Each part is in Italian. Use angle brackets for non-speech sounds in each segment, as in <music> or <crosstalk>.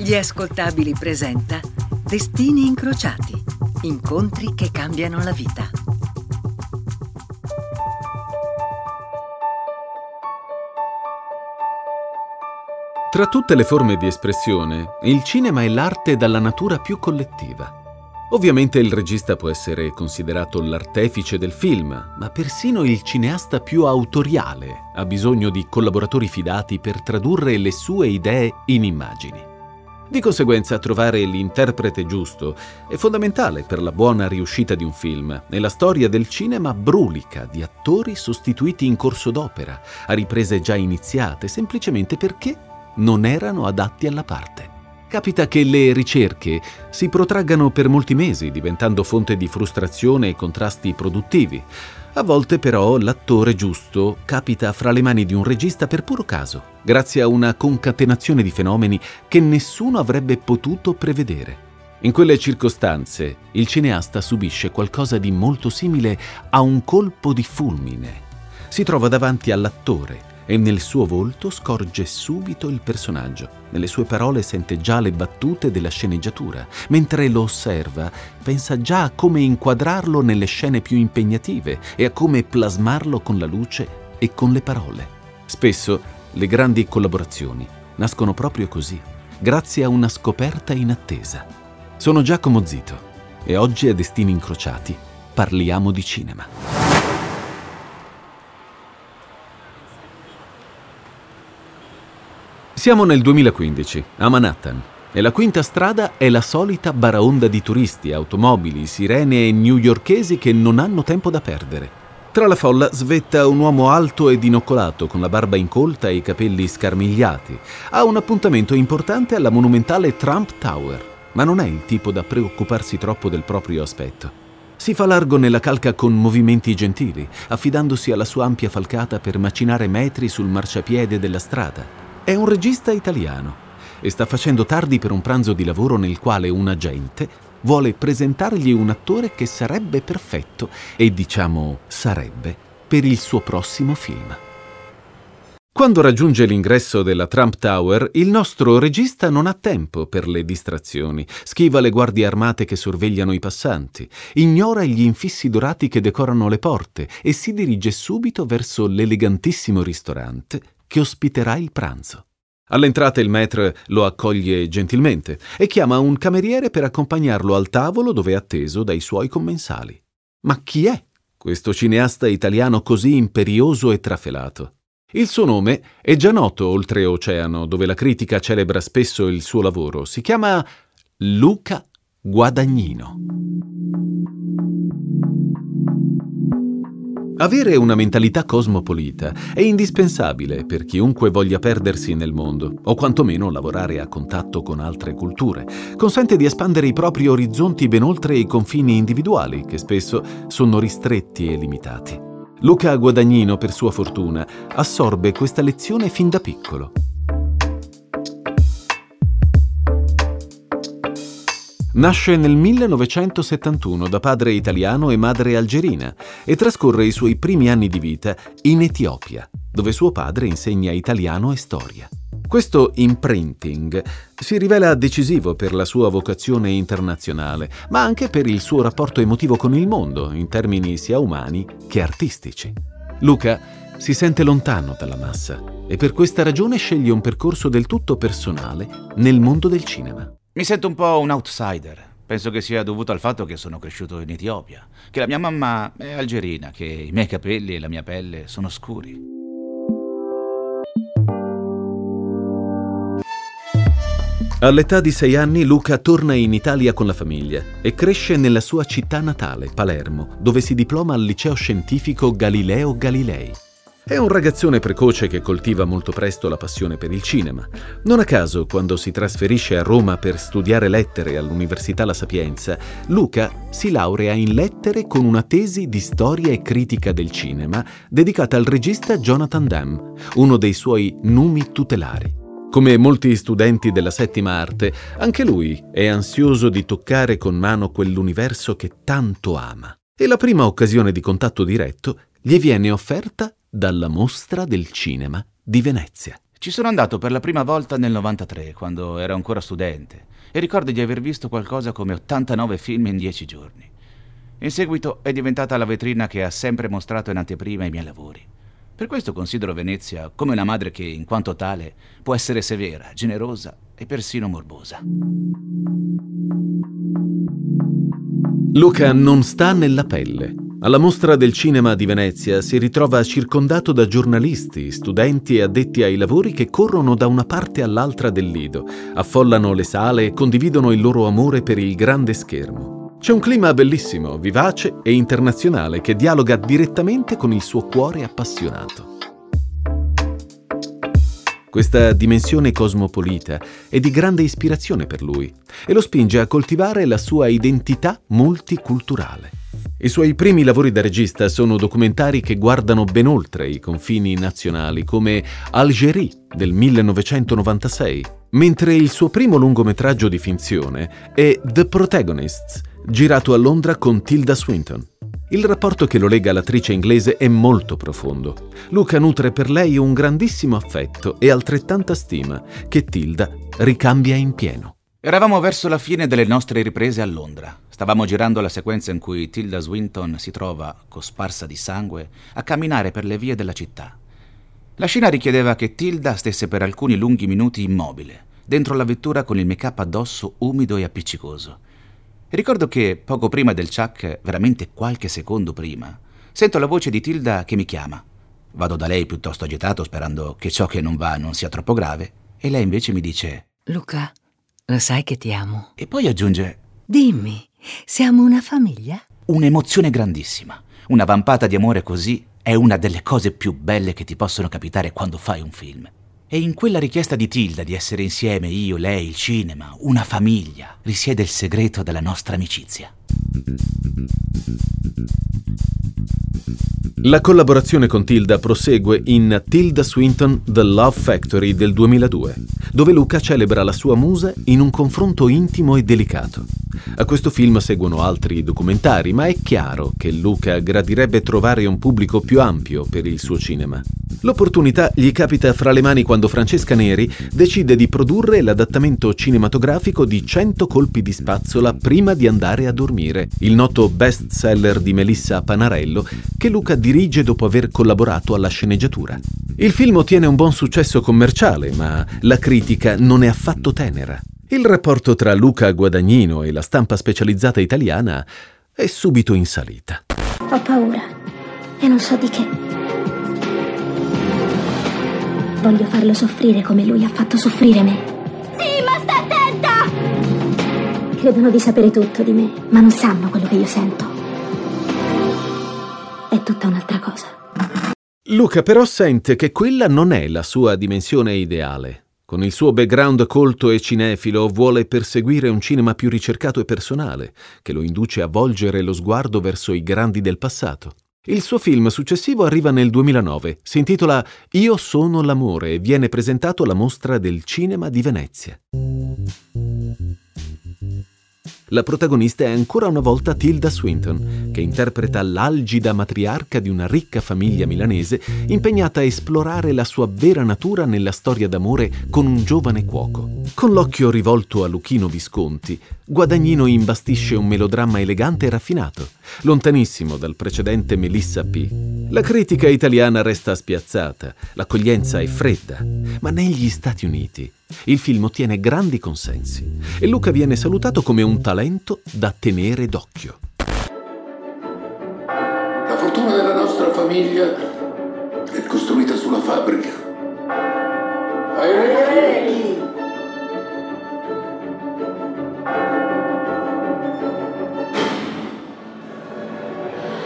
Gli ascoltabili presenta Destini incrociati, incontri che cambiano la vita. Tra tutte le forme di espressione, il cinema è l'arte dalla natura più collettiva. Ovviamente il regista può essere considerato l'artefice del film, ma persino il cineasta più autoriale ha bisogno di collaboratori fidati per tradurre le sue idee in immagini. Di conseguenza trovare l'interprete giusto è fondamentale per la buona riuscita di un film e la storia del cinema brulica di attori sostituiti in corso d'opera, a riprese già iniziate, semplicemente perché non erano adatti alla parte. Capita che le ricerche si protraggano per molti mesi, diventando fonte di frustrazione e contrasti produttivi. A volte però l'attore giusto capita fra le mani di un regista per puro caso, grazie a una concatenazione di fenomeni che nessuno avrebbe potuto prevedere. In quelle circostanze il cineasta subisce qualcosa di molto simile a un colpo di fulmine. Si trova davanti all'attore e nel suo volto scorge subito il personaggio. Nelle sue parole sente già le battute della sceneggiatura. Mentre lo osserva, pensa già a come inquadrarlo nelle scene più impegnative e a come plasmarlo con la luce e con le parole. Spesso le grandi collaborazioni nascono proprio così, grazie a una scoperta inattesa. Sono Giacomo Zito e oggi a Destini Incrociati parliamo di cinema. Siamo nel 2015, a Manhattan, e la quinta strada è la solita baraonda di turisti, automobili, sirene e newyorkesi che non hanno tempo da perdere. Tra la folla svetta un uomo alto ed inoccolato, con la barba incolta e i capelli scarmigliati. Ha un appuntamento importante alla monumentale Trump Tower, ma non è il tipo da preoccuparsi troppo del proprio aspetto. Si fa largo nella calca con movimenti gentili, affidandosi alla sua ampia falcata per macinare metri sul marciapiede della strada è un regista italiano e sta facendo tardi per un pranzo di lavoro nel quale un agente vuole presentargli un attore che sarebbe perfetto e diciamo sarebbe per il suo prossimo film. Quando raggiunge l'ingresso della Trump Tower, il nostro regista non ha tempo per le distrazioni, schiva le guardie armate che sorvegliano i passanti, ignora gli infissi dorati che decorano le porte e si dirige subito verso l'elegantissimo ristorante che ospiterà il pranzo. All'entrata il maître lo accoglie gentilmente e chiama un cameriere per accompagnarlo al tavolo dove è atteso dai suoi commensali. Ma chi è questo cineasta italiano così imperioso e trafelato? Il suo nome è già noto oltreoceano, dove la critica celebra spesso il suo lavoro. Si chiama Luca Guadagnino. Avere una mentalità cosmopolita è indispensabile per chiunque voglia perdersi nel mondo, o quantomeno lavorare a contatto con altre culture. Consente di espandere i propri orizzonti ben oltre i confini individuali, che spesso sono ristretti e limitati. Luca Guadagnino, per sua fortuna, assorbe questa lezione fin da piccolo. Nasce nel 1971 da padre italiano e madre algerina e trascorre i suoi primi anni di vita in Etiopia, dove suo padre insegna italiano e storia. Questo imprinting si rivela decisivo per la sua vocazione internazionale, ma anche per il suo rapporto emotivo con il mondo, in termini sia umani che artistici. Luca si sente lontano dalla massa e per questa ragione sceglie un percorso del tutto personale nel mondo del cinema. Mi sento un po' un outsider. Penso che sia dovuto al fatto che sono cresciuto in Etiopia, che la mia mamma è algerina, che i miei capelli e la mia pelle sono scuri. All'età di sei anni Luca torna in Italia con la famiglia e cresce nella sua città natale, Palermo, dove si diploma al liceo scientifico Galileo Galilei. È un ragazzone precoce che coltiva molto presto la passione per il cinema. Non a caso, quando si trasferisce a Roma per studiare lettere all'Università La Sapienza, Luca si laurea in lettere con una tesi di storia e critica del cinema dedicata al regista Jonathan Demme, uno dei suoi numi tutelari. Come molti studenti della settima arte, anche lui è ansioso di toccare con mano quell'universo che tanto ama. E la prima occasione di contatto diretto gli viene offerta dalla Mostra del Cinema di Venezia. Ci sono andato per la prima volta nel 93, quando ero ancora studente, e ricordo di aver visto qualcosa come 89 film in 10 giorni. In seguito è diventata la vetrina che ha sempre mostrato in anteprima i miei lavori. Per questo considero Venezia come una madre che, in quanto tale, può essere severa, generosa e persino morbosa. Luca non sta nella pelle. Alla mostra del cinema di Venezia si ritrova circondato da giornalisti, studenti e addetti ai lavori che corrono da una parte all'altra del lido, affollano le sale e condividono il loro amore per il grande schermo. C'è un clima bellissimo, vivace e internazionale che dialoga direttamente con il suo cuore appassionato. Questa dimensione cosmopolita è di grande ispirazione per lui e lo spinge a coltivare la sua identità multiculturale. I suoi primi lavori da regista sono documentari che guardano ben oltre i confini nazionali, come Algérie del 1996, mentre il suo primo lungometraggio di finzione è The Protagonists girato a Londra con Tilda Swinton. Il rapporto che lo lega all'attrice inglese è molto profondo. Luca nutre per lei un grandissimo affetto e altrettanta stima che Tilda ricambia in pieno. Eravamo verso la fine delle nostre riprese a Londra. Stavamo girando la sequenza in cui Tilda Swinton si trova, cosparsa di sangue, a camminare per le vie della città. La scena richiedeva che Tilda stesse per alcuni lunghi minuti immobile, dentro la vettura con il make-up addosso umido e appiccicoso. Ricordo che poco prima del chuck, veramente qualche secondo prima, sento la voce di Tilda che mi chiama. Vado da lei piuttosto agitato sperando che ciò che non va non sia troppo grave e lei invece mi dice Luca, lo sai che ti amo. E poi aggiunge Dimmi, siamo una famiglia? Un'emozione grandissima. Una vampata di amore così è una delle cose più belle che ti possono capitare quando fai un film. E in quella richiesta di Tilda di essere insieme, io, lei, il cinema, una famiglia, risiede il segreto della nostra amicizia. La collaborazione con Tilda prosegue in Tilda Swinton The Love Factory del 2002, dove Luca celebra la sua musa in un confronto intimo e delicato. A questo film seguono altri documentari, ma è chiaro che Luca gradirebbe trovare un pubblico più ampio per il suo cinema. L'opportunità gli capita fra le mani quando Francesca Neri decide di produrre l'adattamento cinematografico di 100 colpi di spazzola prima di andare a dormire, il noto best seller di Melissa Panarello che Luca dirige dopo aver collaborato alla sceneggiatura. Il film ottiene un buon successo commerciale, ma la critica non è affatto tenera. Il rapporto tra Luca Guadagnino e la stampa specializzata italiana è subito in salita. Ho paura e non so di che. Voglio farlo soffrire come lui ha fatto soffrire me. Sì, ma! Credono di sapere tutto di me, ma non sanno quello che io sento. È tutta un'altra cosa. Luca però sente che quella non è la sua dimensione ideale. Con il suo background colto e cinefilo vuole perseguire un cinema più ricercato e personale, che lo induce a volgere lo sguardo verso i grandi del passato. Il suo film successivo arriva nel 2009, si intitola Io sono l'amore e viene presentato alla mostra del cinema di Venezia. La protagonista è ancora una volta Tilda Swinton, che interpreta l'algida matriarca di una ricca famiglia milanese impegnata a esplorare la sua vera natura nella storia d'amore con un giovane cuoco. Con l'occhio rivolto a Luchino Visconti, Guadagnino imbastisce un melodramma elegante e raffinato, lontanissimo dal precedente Melissa P. La critica italiana resta spiazzata, l'accoglienza è fredda, ma negli Stati Uniti il film ottiene grandi consensi e Luca viene salutato come un talento da tenere d'occhio. La fortuna della nostra famiglia è costruita sulla fabbrica. Ai regali!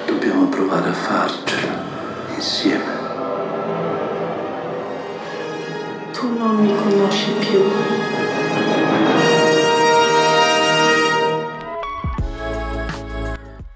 Dobbiamo provare a farcela insieme. Tu non mi conosci più.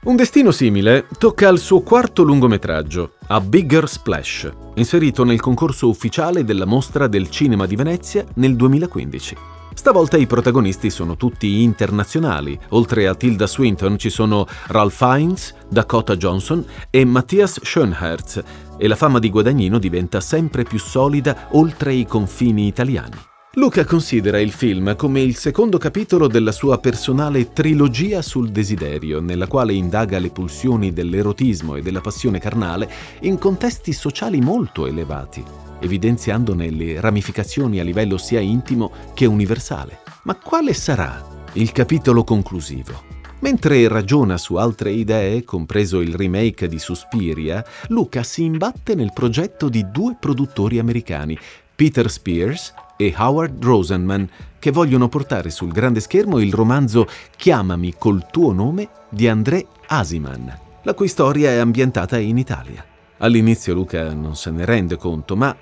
Un destino simile tocca al suo quarto lungometraggio, A Bigger Splash, inserito nel concorso ufficiale della Mostra del Cinema di Venezia nel 2015. Stavolta i protagonisti sono tutti internazionali. Oltre a Tilda Swinton ci sono Ralph Fiennes, Dakota Johnson e Matthias Schoenherz e la fama di Guadagnino diventa sempre più solida oltre i confini italiani. Luca considera il film come il secondo capitolo della sua personale trilogia sul desiderio, nella quale indaga le pulsioni dell'erotismo e della passione carnale in contesti sociali molto elevati evidenziandone le ramificazioni a livello sia intimo che universale. Ma quale sarà il capitolo conclusivo? Mentre ragiona su altre idee, compreso il remake di Suspiria, Luca si imbatte nel progetto di due produttori americani, Peter Spears e Howard Rosenman, che vogliono portare sul grande schermo il romanzo Chiamami col tuo nome di André Asiman, la cui storia è ambientata in Italia. All'inizio Luca non se ne rende conto, ma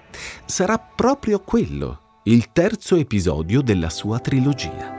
sarà proprio quello il terzo episodio della sua trilogia.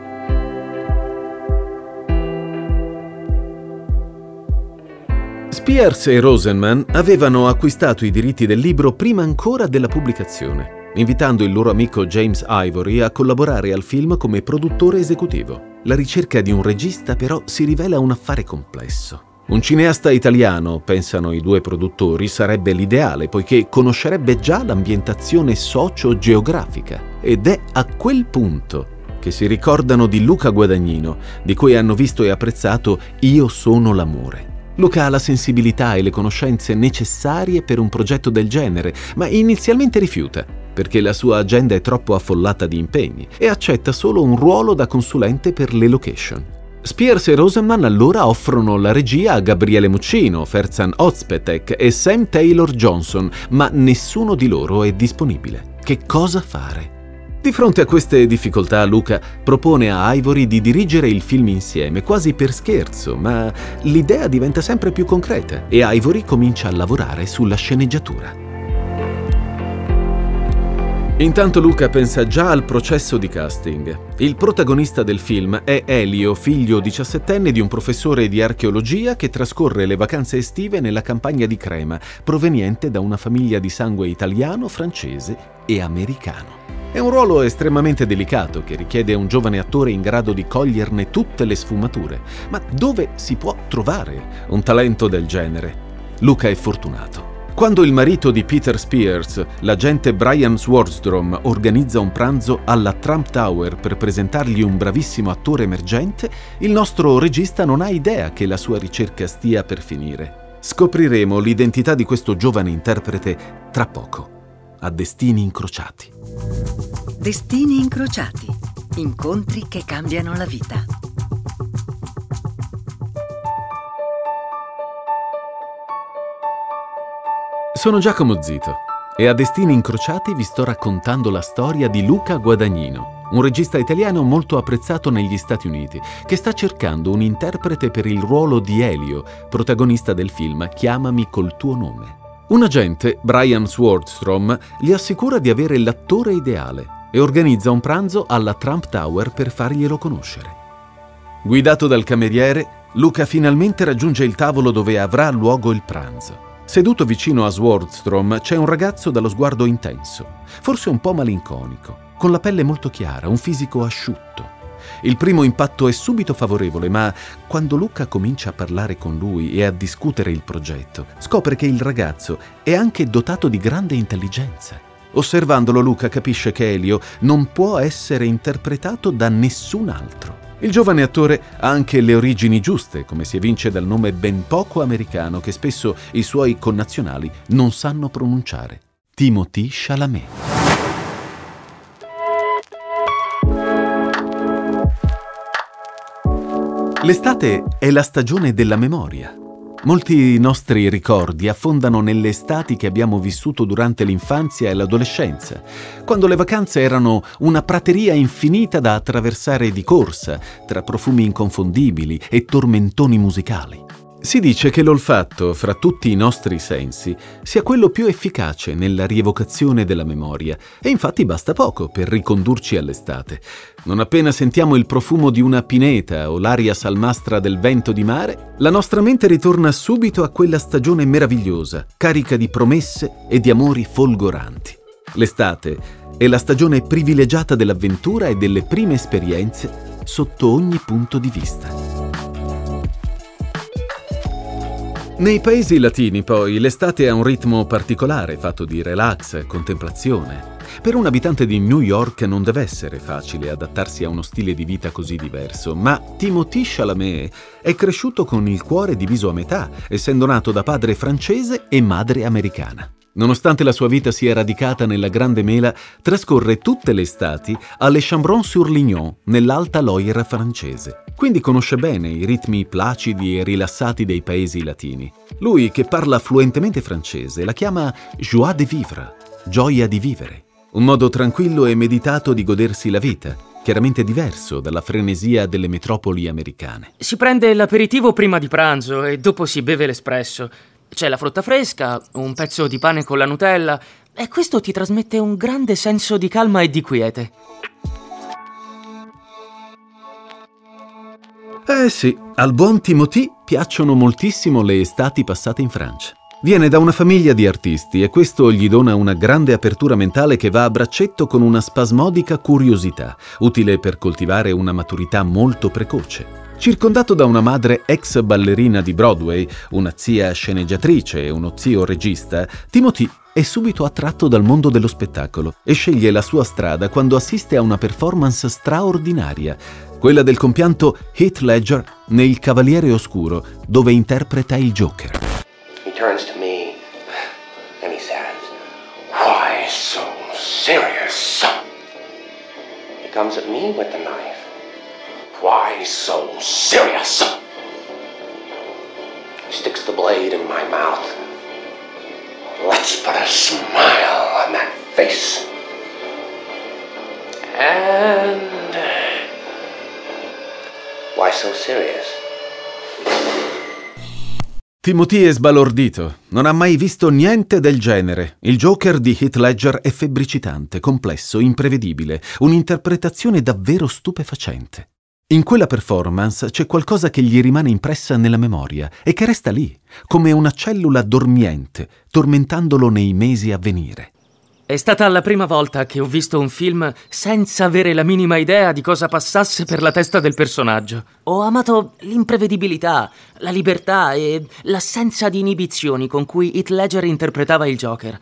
Spears e Rosenman avevano acquistato i diritti del libro prima ancora della pubblicazione, invitando il loro amico James Ivory a collaborare al film come produttore esecutivo. La ricerca di un regista però si rivela un affare complesso. Un cineasta italiano, pensano i due produttori, sarebbe l'ideale, poiché conoscerebbe già l'ambientazione socio-geografica. Ed è a quel punto che si ricordano di Luca Guadagnino, di cui hanno visto e apprezzato Io sono l'amore. Luca ha la sensibilità e le conoscenze necessarie per un progetto del genere, ma inizialmente rifiuta, perché la sua agenda è troppo affollata di impegni, e accetta solo un ruolo da consulente per le location. Spears e Rosenman allora offrono la regia a Gabriele Muccino, Ferzan Ozpetek e Sam Taylor Johnson, ma nessuno di loro è disponibile. Che cosa fare? Di fronte a queste difficoltà, Luca propone a Ivory di dirigere il film insieme, quasi per scherzo, ma l'idea diventa sempre più concreta e Ivory comincia a lavorare sulla sceneggiatura. Intanto Luca pensa già al processo di casting. Il protagonista del film è Elio, figlio diciassettenne di un professore di archeologia che trascorre le vacanze estive nella campagna di Crema, proveniente da una famiglia di sangue italiano, francese e americano. È un ruolo estremamente delicato che richiede un giovane attore in grado di coglierne tutte le sfumature. Ma dove si può trovare un talento del genere? Luca è fortunato. Quando il marito di Peter Spears, l'agente Brian Swordstrom, organizza un pranzo alla Trump Tower per presentargli un bravissimo attore emergente, il nostro regista non ha idea che la sua ricerca stia per finire. Scopriremo l'identità di questo giovane interprete tra poco, a Destini Incrociati. Destini Incrociati. Incontri che cambiano la vita. Sono Giacomo Zito e a Destini Incrociati vi sto raccontando la storia di Luca Guadagnino, un regista italiano molto apprezzato negli Stati Uniti, che sta cercando un interprete per il ruolo di Elio, protagonista del film Chiamami col tuo nome. Un agente, Brian Swordstrom, gli assicura di avere l'attore ideale e organizza un pranzo alla Trump Tower per farglielo conoscere. Guidato dal cameriere, Luca finalmente raggiunge il tavolo dove avrà luogo il pranzo. Seduto vicino a Swordstrom c'è un ragazzo dallo sguardo intenso, forse un po' malinconico, con la pelle molto chiara, un fisico asciutto. Il primo impatto è subito favorevole, ma quando Luca comincia a parlare con lui e a discutere il progetto, scopre che il ragazzo è anche dotato di grande intelligenza. Osservandolo Luca capisce che Elio non può essere interpretato da nessun altro. Il giovane attore ha anche le origini giuste, come si evince dal nome ben poco americano che spesso i suoi connazionali non sanno pronunciare. Timothy Chalamet. L'estate è la stagione della memoria. Molti nostri ricordi affondano nelle estati che abbiamo vissuto durante l'infanzia e l'adolescenza, quando le vacanze erano una prateria infinita da attraversare di corsa, tra profumi inconfondibili e tormentoni musicali. Si dice che l'olfatto, fra tutti i nostri sensi, sia quello più efficace nella rievocazione della memoria, e infatti basta poco per ricondurci all'estate. Non appena sentiamo il profumo di una pineta o l'aria salmastra del vento di mare, la nostra mente ritorna subito a quella stagione meravigliosa, carica di promesse e di amori folgoranti. L'estate è la stagione privilegiata dell'avventura e delle prime esperienze sotto ogni punto di vista. Nei paesi latini, poi, l'estate ha un ritmo particolare, fatto di relax, contemplazione. Per un abitante di New York non deve essere facile adattarsi a uno stile di vita così diverso, ma Timothée Chalamet è cresciuto con il cuore diviso a metà, essendo nato da padre francese e madre americana. Nonostante la sua vita sia radicata nella Grande Mela, trascorre tutte le estati alle Chambron-sur-Lignon, nell'Alta Loira francese. Quindi conosce bene i ritmi placidi e rilassati dei paesi latini. Lui, che parla fluentemente francese, la chiama joie de vivre, gioia di vivere. Un modo tranquillo e meditato di godersi la vita, chiaramente diverso dalla frenesia delle metropoli americane. Si prende l'aperitivo prima di pranzo e dopo si beve l'espresso. C'è la frutta fresca, un pezzo di pane con la Nutella e questo ti trasmette un grande senso di calma e di quiete. Eh sì, al buon Timothy piacciono moltissimo le estati passate in Francia. Viene da una famiglia di artisti e questo gli dona una grande apertura mentale che va a braccetto con una spasmodica curiosità, utile per coltivare una maturità molto precoce. Circondato da una madre ex ballerina di Broadway, una zia sceneggiatrice e uno zio regista, Timothy è subito attratto dal mondo dello spettacolo e sceglie la sua strada quando assiste a una performance straordinaria, quella del compianto Heath Ledger nel Cavaliere Oscuro, dove interpreta il Joker. He turns to me and he says, Why so serious? He comes at me with the knife. Why so serious? He sticks the blade in my mouth. Let's put a smile on that face. And. Why so serious? Timothy è sbalordito, non ha mai visto niente del genere. Il Joker di Heath Ledger è febbricitante, complesso, imprevedibile, un'interpretazione davvero stupefacente. In quella performance c'è qualcosa che gli rimane impressa nella memoria e che resta lì, come una cellula dormiente, tormentandolo nei mesi a venire. È stata la prima volta che ho visto un film senza avere la minima idea di cosa passasse per la testa del personaggio. Ho amato l'imprevedibilità, la libertà e l'assenza di inibizioni con cui Heath Ledger interpretava il Joker.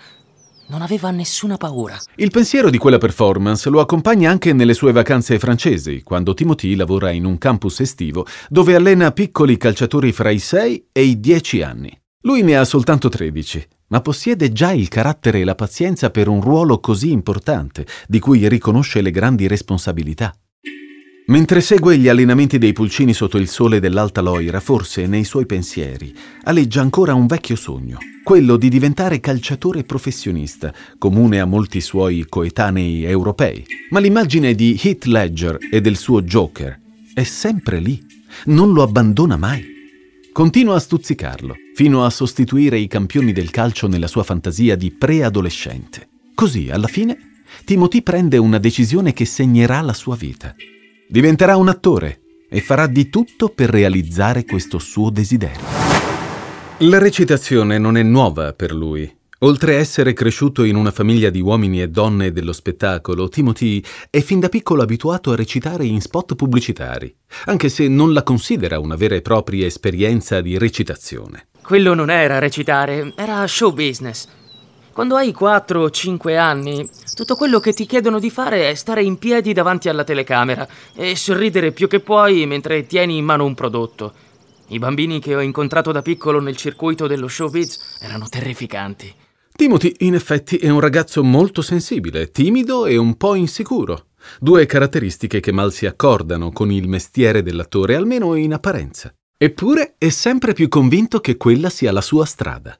Non aveva nessuna paura. Il pensiero di quella performance lo accompagna anche nelle sue vacanze francesi, quando Timothy lavora in un campus estivo dove allena piccoli calciatori fra i 6 e i 10 anni. Lui ne ha soltanto 13, ma possiede già il carattere e la pazienza per un ruolo così importante, di cui riconosce le grandi responsabilità. Mentre segue gli allenamenti dei pulcini sotto il sole dell'Alta Loira, forse nei suoi pensieri aleggia ancora un vecchio sogno, quello di diventare calciatore professionista, comune a molti suoi coetanei europei. Ma l'immagine di Heath Ledger e del suo Joker è sempre lì, non lo abbandona mai. Continua a stuzzicarlo, fino a sostituire i campioni del calcio nella sua fantasia di preadolescente. Così, alla fine, Timothy prende una decisione che segnerà la sua vita. Diventerà un attore e farà di tutto per realizzare questo suo desiderio. La recitazione non è nuova per lui. Oltre a essere cresciuto in una famiglia di uomini e donne dello spettacolo, Timothy è fin da piccolo abituato a recitare in spot pubblicitari, anche se non la considera una vera e propria esperienza di recitazione. Quello non era recitare, era show business. Quando hai 4 o 5 anni, tutto quello che ti chiedono di fare è stare in piedi davanti alla telecamera e sorridere più che puoi mentre tieni in mano un prodotto. I bambini che ho incontrato da piccolo nel circuito dello showbiz erano terrificanti. Timothy, in effetti, è un ragazzo molto sensibile, timido e un po' insicuro. Due caratteristiche che mal si accordano con il mestiere dell'attore, almeno in apparenza. Eppure è sempre più convinto che quella sia la sua strada.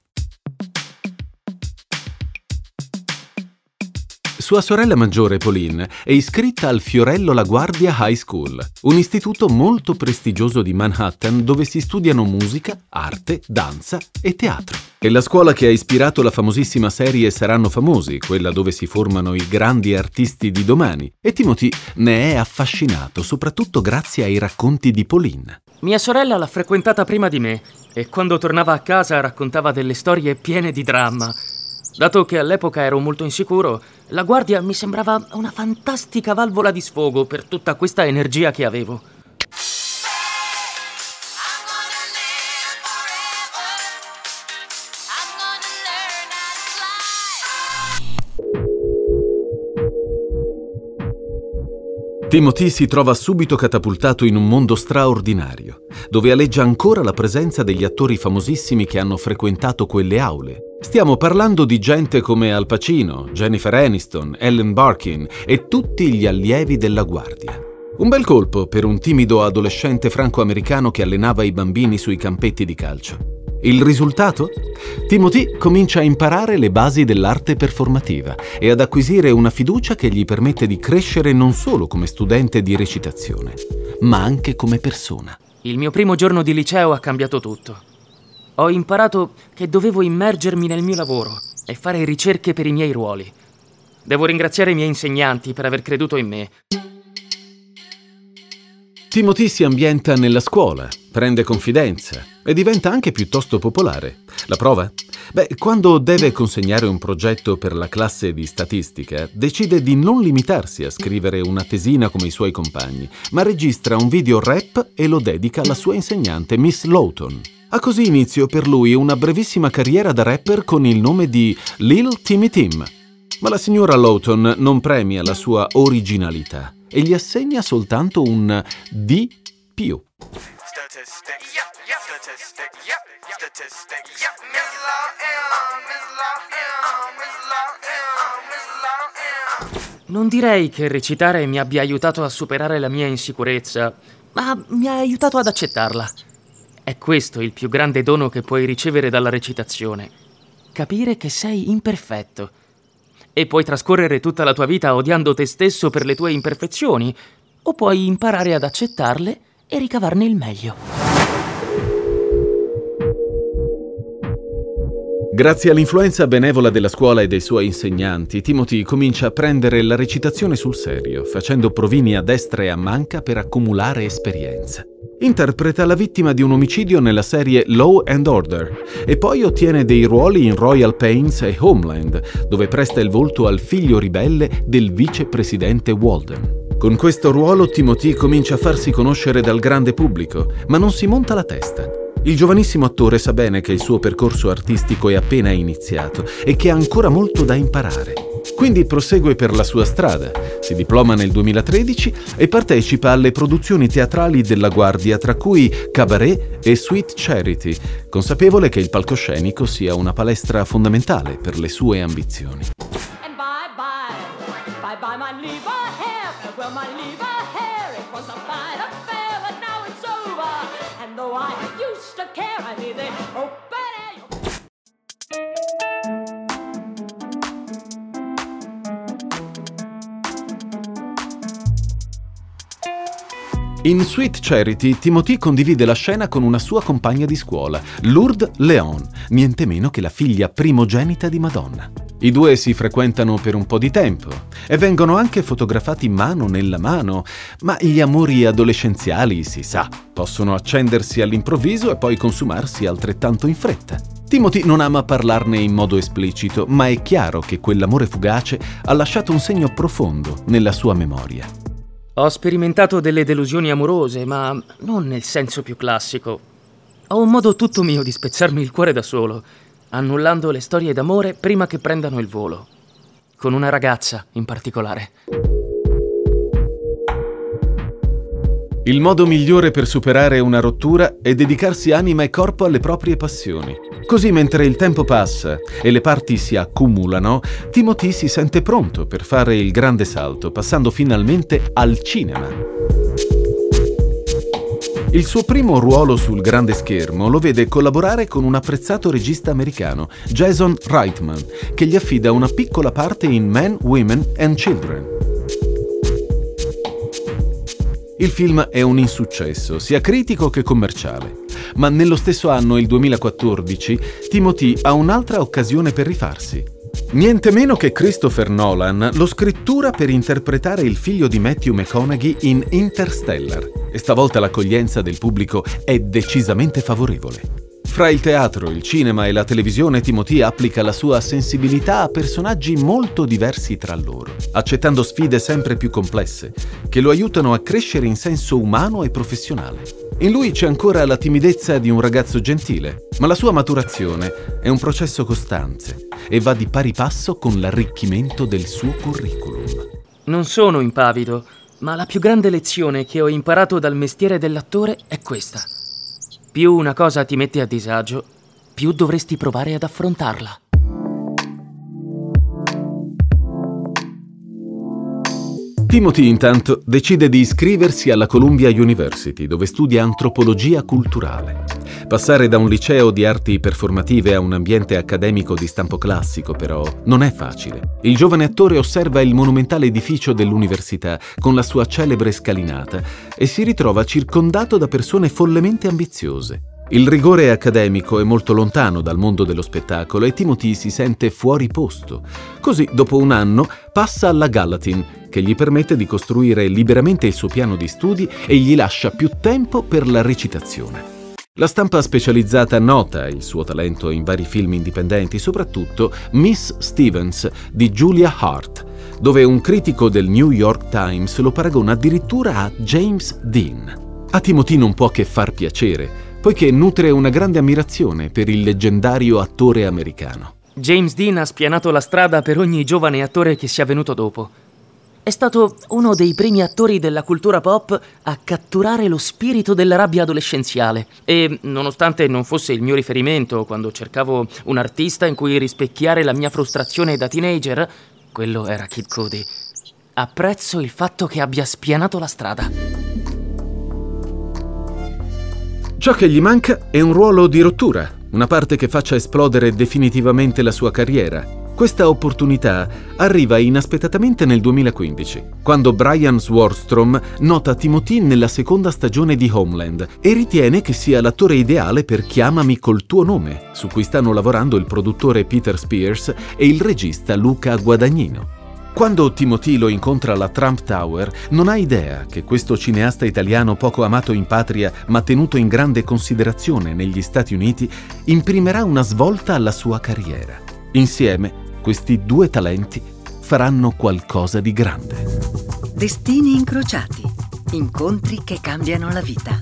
Sua sorella maggiore, Pauline, è iscritta al Fiorello La Guardia High School, un istituto molto prestigioso di Manhattan dove si studiano musica, arte, danza e teatro. È la scuola che ha ispirato la famosissima serie Saranno famosi, quella dove si formano i grandi artisti di domani, e Timothy ne è affascinato soprattutto grazie ai racconti di Pauline. Mia sorella l'ha frequentata prima di me e quando tornava a casa raccontava delle storie piene di dramma. Dato che all'epoca ero molto insicuro, la guardia mi sembrava una fantastica valvola di sfogo per tutta questa energia che avevo. Timothy si trova subito catapultato in un mondo straordinario, dove aleggia ancora la presenza degli attori famosissimi che hanno frequentato quelle aule. Stiamo parlando di gente come Al Pacino, Jennifer Aniston, Ellen Barkin e tutti gli allievi della Guardia. Un bel colpo per un timido adolescente franco-americano che allenava i bambini sui campetti di calcio. Il risultato? Timothy comincia a imparare le basi dell'arte performativa e ad acquisire una fiducia che gli permette di crescere non solo come studente di recitazione, ma anche come persona. Il mio primo giorno di liceo ha cambiato tutto. Ho imparato che dovevo immergermi nel mio lavoro e fare ricerche per i miei ruoli. Devo ringraziare i miei insegnanti per aver creduto in me. Timothy si ambienta nella scuola, prende confidenza e diventa anche piuttosto popolare. La prova? Beh, quando deve consegnare un progetto per la classe di statistica, decide di non limitarsi a scrivere una tesina come i suoi compagni, ma registra un video rap e lo dedica alla sua insegnante Miss Lawton. Ha così inizio per lui una brevissima carriera da rapper con il nome di Lil Timmy Tim. Ma la signora Lawton non premia la sua originalità e gli assegna soltanto un D più. Non direi che recitare mi abbia aiutato a superare la mia insicurezza, ma mi ha aiutato ad accettarla. È questo il più grande dono che puoi ricevere dalla recitazione. Capire che sei imperfetto. E puoi trascorrere tutta la tua vita odiando te stesso per le tue imperfezioni, o puoi imparare ad accettarle e ricavarne il meglio. Grazie all'influenza benevola della scuola e dei suoi insegnanti, Timothy comincia a prendere la recitazione sul serio, facendo provini a destra e a manca per accumulare esperienza. Interpreta la vittima di un omicidio nella serie Law and Order e poi ottiene dei ruoli in Royal Pains e Homeland, dove presta il volto al figlio ribelle del vicepresidente Walden. Con questo ruolo Timothy comincia a farsi conoscere dal grande pubblico, ma non si monta la testa. Il giovanissimo attore sa bene che il suo percorso artistico è appena iniziato e che ha ancora molto da imparare. Quindi prosegue per la sua strada, si diploma nel 2013 e partecipa alle produzioni teatrali della Guardia, tra cui Cabaret e Sweet Charity, consapevole che il palcoscenico sia una palestra fondamentale per le sue ambizioni. In Sweet Charity, Timothy condivide la scena con una sua compagna di scuola, Lourdes Leon, niente meno che la figlia primogenita di Madonna. I due si frequentano per un po' di tempo e vengono anche fotografati mano nella mano, ma gli amori adolescenziali, si sa, possono accendersi all'improvviso e poi consumarsi altrettanto in fretta. Timothy non ama parlarne in modo esplicito, ma è chiaro che quell'amore fugace ha lasciato un segno profondo nella sua memoria. Ho sperimentato delle delusioni amorose, ma non nel senso più classico. Ho un modo tutto mio di spezzarmi il cuore da solo, annullando le storie d'amore prima che prendano il volo. Con una ragazza in particolare. Il modo migliore per superare una rottura è dedicarsi anima e corpo alle proprie passioni. Così mentre il tempo passa e le parti si accumulano, Timothy si sente pronto per fare il grande salto, passando finalmente al cinema. Il suo primo ruolo sul grande schermo lo vede collaborare con un apprezzato regista americano, Jason Reitman, che gli affida una piccola parte in Men, Women and Children. Il film è un insuccesso, sia critico che commerciale. Ma nello stesso anno, il 2014, Timothy ha un'altra occasione per rifarsi. Niente meno che Christopher Nolan lo scrittura per interpretare il figlio di Matthew McConaughey in Interstellar e stavolta l'accoglienza del pubblico è decisamente favorevole. Fra il teatro, il cinema e la televisione, Timothy applica la sua sensibilità a personaggi molto diversi tra loro, accettando sfide sempre più complesse, che lo aiutano a crescere in senso umano e professionale. In lui c'è ancora la timidezza di un ragazzo gentile, ma la sua maturazione è un processo costante e va di pari passo con l'arricchimento del suo curriculum. Non sono impavido, ma la più grande lezione che ho imparato dal mestiere dell'attore è questa. Più una cosa ti mette a disagio, più dovresti provare ad affrontarla. Timothy intanto decide di iscriversi alla Columbia University dove studia antropologia culturale. Passare da un liceo di arti performative a un ambiente accademico di stampo classico però non è facile. Il giovane attore osserva il monumentale edificio dell'università con la sua celebre scalinata e si ritrova circondato da persone follemente ambiziose. Il rigore accademico è molto lontano dal mondo dello spettacolo e Timothy si sente fuori posto. Così, dopo un anno, passa alla Gallatin, che gli permette di costruire liberamente il suo piano di studi e gli lascia più tempo per la recitazione. La stampa specializzata nota il suo talento in vari film indipendenti, soprattutto Miss Stevens di Julia Hart, dove un critico del New York Times lo paragona addirittura a James Dean. A Timothy non può che far piacere, poiché nutre una grande ammirazione per il leggendario attore americano. James Dean ha spianato la strada per ogni giovane attore che sia venuto dopo. È stato uno dei primi attori della cultura pop a catturare lo spirito della rabbia adolescenziale e, nonostante non fosse il mio riferimento quando cercavo un artista in cui rispecchiare la mia frustrazione da teenager, quello era Kid Cudi. Apprezzo il fatto che abbia spianato la strada. Ciò che gli manca è un ruolo di rottura, una parte che faccia esplodere definitivamente la sua carriera. Questa opportunità arriva inaspettatamente nel 2015, quando Brian Swardstrom nota Timothy nella seconda stagione di Homeland e ritiene che sia l'attore ideale per Chiamami col tuo nome, su cui stanno lavorando il produttore Peter Spears e il regista Luca Guadagnino. Quando Timothy lo incontra alla Trump Tower, non ha idea che questo cineasta italiano poco amato in patria ma tenuto in grande considerazione negli Stati Uniti imprimerà una svolta alla sua carriera. Insieme, questi due talenti faranno qualcosa di grande. Destini incrociati, incontri che cambiano la vita.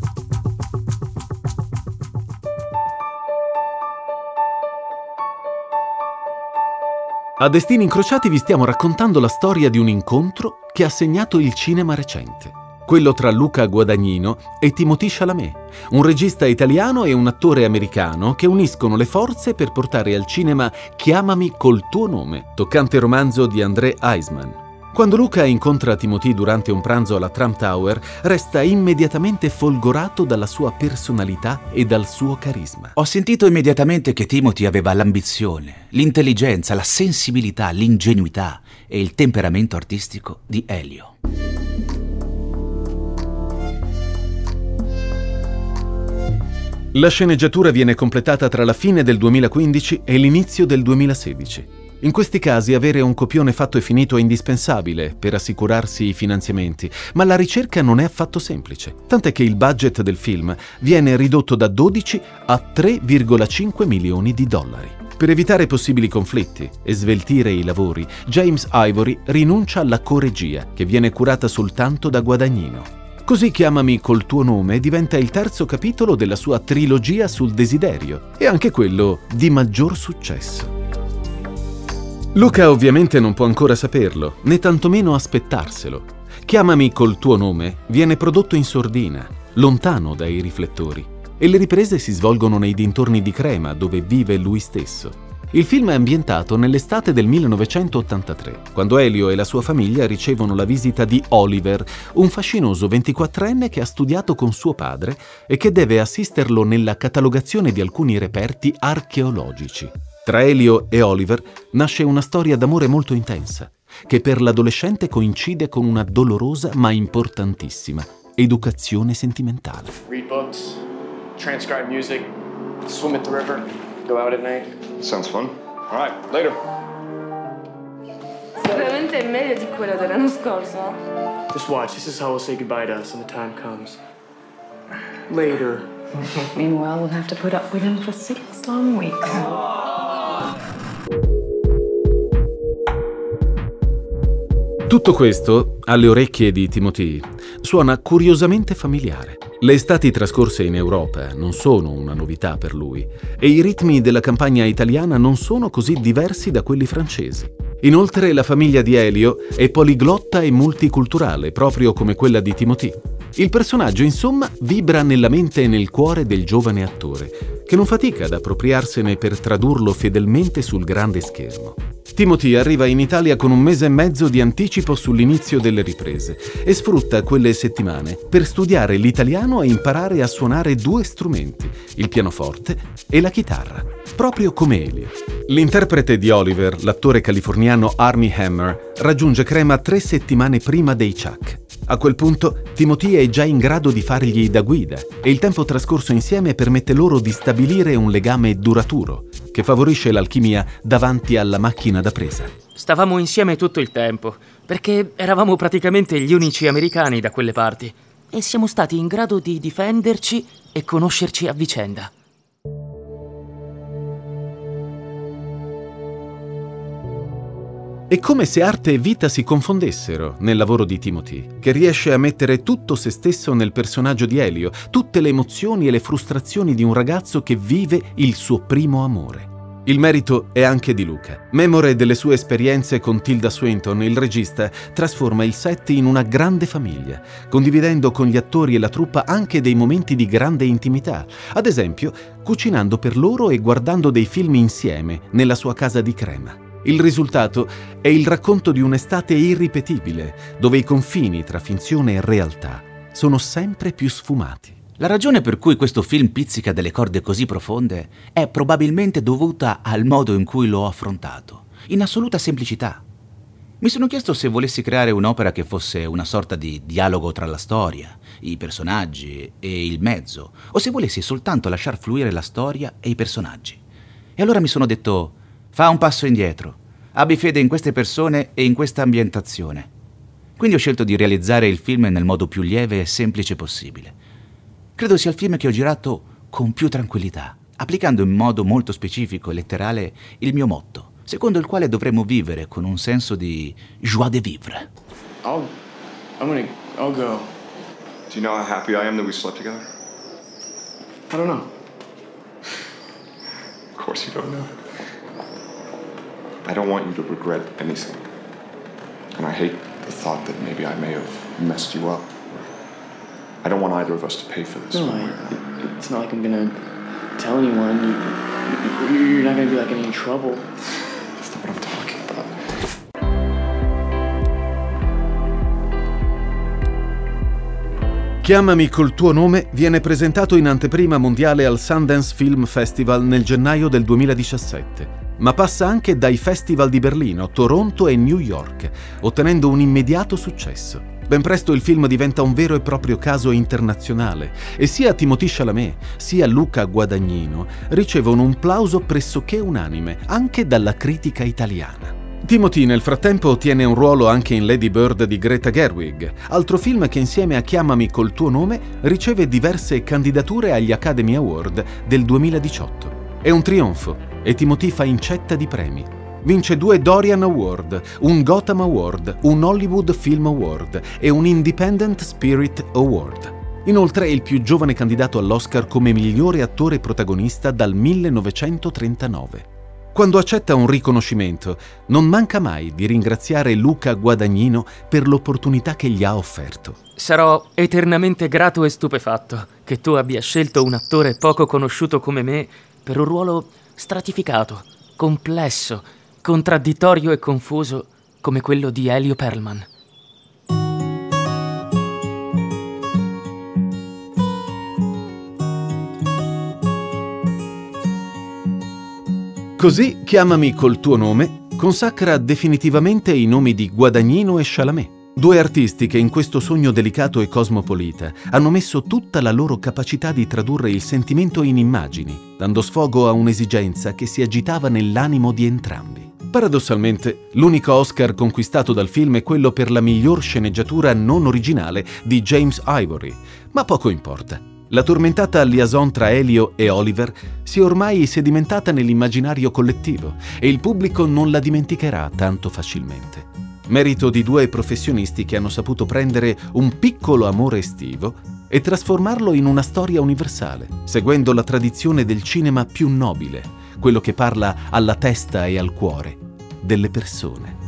A Destini Incrociati vi stiamo raccontando la storia di un incontro che ha segnato il cinema recente. Quello tra Luca Guadagnino e Timothée Chalamet, un regista italiano e un attore americano che uniscono le forze per portare al cinema Chiamami col tuo nome, toccante romanzo di André Eisman. Quando Luca incontra Timothy durante un pranzo alla Trump Tower, resta immediatamente folgorato dalla sua personalità e dal suo carisma. Ho sentito immediatamente che Timothy aveva l'ambizione, l'intelligenza, la sensibilità, l'ingenuità e il temperamento artistico di Elio. La sceneggiatura viene completata tra la fine del 2015 e l'inizio del 2016. In questi casi avere un copione fatto e finito è indispensabile per assicurarsi i finanziamenti, ma la ricerca non è affatto semplice, tant'è che il budget del film viene ridotto da 12 a 3,5 milioni di dollari. Per evitare possibili conflitti e sveltire i lavori, James Ivory rinuncia alla coregia, che viene curata soltanto da Guadagnino. Così chiamami col tuo nome diventa il terzo capitolo della sua trilogia sul desiderio e anche quello di maggior successo. Luca ovviamente non può ancora saperlo, né tantomeno aspettarselo. Chiamami col tuo nome viene prodotto in sordina, lontano dai riflettori, e le riprese si svolgono nei dintorni di Crema, dove vive lui stesso. Il film è ambientato nell'estate del 1983, quando Elio e la sua famiglia ricevono la visita di Oliver, un fascinoso 24enne che ha studiato con suo padre e che deve assisterlo nella catalogazione di alcuni reperti archeologici. Tra Elio e Oliver nasce una storia d'amore molto intensa, che per l'adolescente coincide con una dolorosa ma importantissima educazione sentimentale. Read books, transcribe music, swim at the river, go out at night. Sounds fun. All right, later. Sicuramente è meglio di quella dell'anno scorso. Just watch. This is how we'll say goodbye to us when the time comes. Later. <laughs> Meanwhile, we'll have to put up with him for six long weeks. Tutto questo, alle orecchie di Timothy, suona curiosamente familiare. Le estati trascorse in Europa non sono una novità per lui e i ritmi della campagna italiana non sono così diversi da quelli francesi. Inoltre la famiglia di Elio è poliglotta e multiculturale, proprio come quella di Timothy. Il personaggio, insomma, vibra nella mente e nel cuore del giovane attore, che non fatica ad appropriarsene per tradurlo fedelmente sul grande schermo. Timothy arriva in Italia con un mese e mezzo di anticipo sull'inizio delle riprese e sfrutta quelle settimane per studiare l'italiano e imparare a suonare due strumenti, il pianoforte e la chitarra, proprio come Elio. L'interprete di Oliver, l'attore californiano Armie Hammer, raggiunge Crema tre settimane prima dei Chuck. A quel punto Timothy è già in grado di fargli da guida e il tempo trascorso insieme permette loro di stabilire un legame duraturo che favorisce l'alchimia davanti alla macchina da presa. Stavamo insieme tutto il tempo, perché eravamo praticamente gli unici americani da quelle parti e siamo stati in grado di difenderci e conoscerci a vicenda. È come se arte e vita si confondessero nel lavoro di Timothy, che riesce a mettere tutto se stesso nel personaggio di Elio, tutte le emozioni e le frustrazioni di un ragazzo che vive il suo primo amore. Il merito è anche di Luca. Memore delle sue esperienze con Tilda Swinton, il regista trasforma il set in una grande famiglia, condividendo con gli attori e la truppa anche dei momenti di grande intimità, ad esempio cucinando per loro e guardando dei film insieme nella sua casa di Crema. Il risultato è il racconto di un'estate irripetibile, dove i confini tra finzione e realtà sono sempre più sfumati. La ragione per cui questo film pizzica delle corde così profonde è probabilmente dovuta al modo in cui l'ho affrontato, in assoluta semplicità. Mi sono chiesto se volessi creare un'opera che fosse una sorta di dialogo tra la storia, i personaggi e il mezzo, o se volessi soltanto lasciar fluire la storia e i personaggi. E allora mi sono detto, fa un passo indietro, abbi fede in queste persone e in questa ambientazione. Quindi ho scelto di realizzare il film nel modo più lieve e semplice possibile. Credo sia il film che ho girato con più tranquillità, applicando in modo molto specifico e letterale il mio motto, secondo il quale dovremmo vivere con un senso di joie de vivre. I'll. I'm gonna. I'll go. Do you know how happy I am that we slept together? I don't know. Of course you don't know. I don't want you to regret anything. And I hate the thought that maybe I may have messed you up. I don't want either of us to pay for this. No, I, it's not like I'm gonna tell anyone. You, you, you're not gonna be like in any trouble. That's not what I'm talking about. Chiamami col tuo nome viene presentato in anteprima mondiale al Sundance Film Festival nel gennaio del 2017, ma passa anche dai festival di Berlino, Toronto e New York, ottenendo un immediato successo. Ben presto il film diventa un vero e proprio caso internazionale e sia Timothée Chalamet sia Luca Guadagnino ricevono un plauso pressoché unanime anche dalla critica italiana. Timothy nel frattempo ottiene un ruolo anche in Lady Bird di Greta Gerwig, altro film che insieme a Chiamami col tuo nome riceve diverse candidature agli Academy Award del 2018. È un trionfo e Timothy fa incetta di premi. Vince due Dorian Award, un Gotham Award, un Hollywood Film Award e un Independent Spirit Award. Inoltre è il più giovane candidato all'Oscar come migliore attore protagonista dal 1939. Quando accetta un riconoscimento, non manca mai di ringraziare Luca Guadagnino per l'opportunità che gli ha offerto. Sarò eternamente grato e stupefatto che tu abbia scelto un attore poco conosciuto come me per un ruolo stratificato, complesso, contraddittorio e confuso come quello di Elio Perlman. Così Chiamami col tuo nome consacra definitivamente i nomi di Guadagnino e Chalamet, due artisti che in questo sogno delicato e cosmopolita hanno messo tutta la loro capacità di tradurre il sentimento in immagini, dando sfogo a un'esigenza che si agitava nell'animo di entrambi. Paradossalmente, l'unico Oscar conquistato dal film è quello per la miglior sceneggiatura non originale di James Ivory, ma poco importa. La tormentata liaison tra Elio e Oliver si è ormai sedimentata nell'immaginario collettivo e il pubblico non la dimenticherà tanto facilmente. Merito di due professionisti che hanno saputo prendere un piccolo amore estivo e trasformarlo in una storia universale, seguendo la tradizione del cinema più nobile, quello che parla alla testa e al cuore delle persone.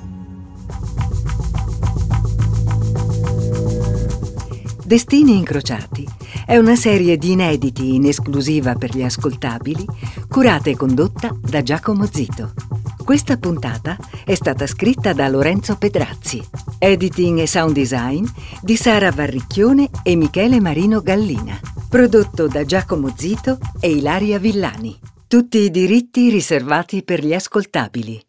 Destini incrociati è una serie di inediti in esclusiva per gli ascoltabili, curata e condotta da Giacomo Zito. Questa puntata è stata scritta da Lorenzo Pedrazzi, editing e sound design di Sara Varricchione e Michele Marino Gallina, prodotto da Giacomo Zito e Ilaria Villani. Tutti i diritti riservati per gli ascoltabili.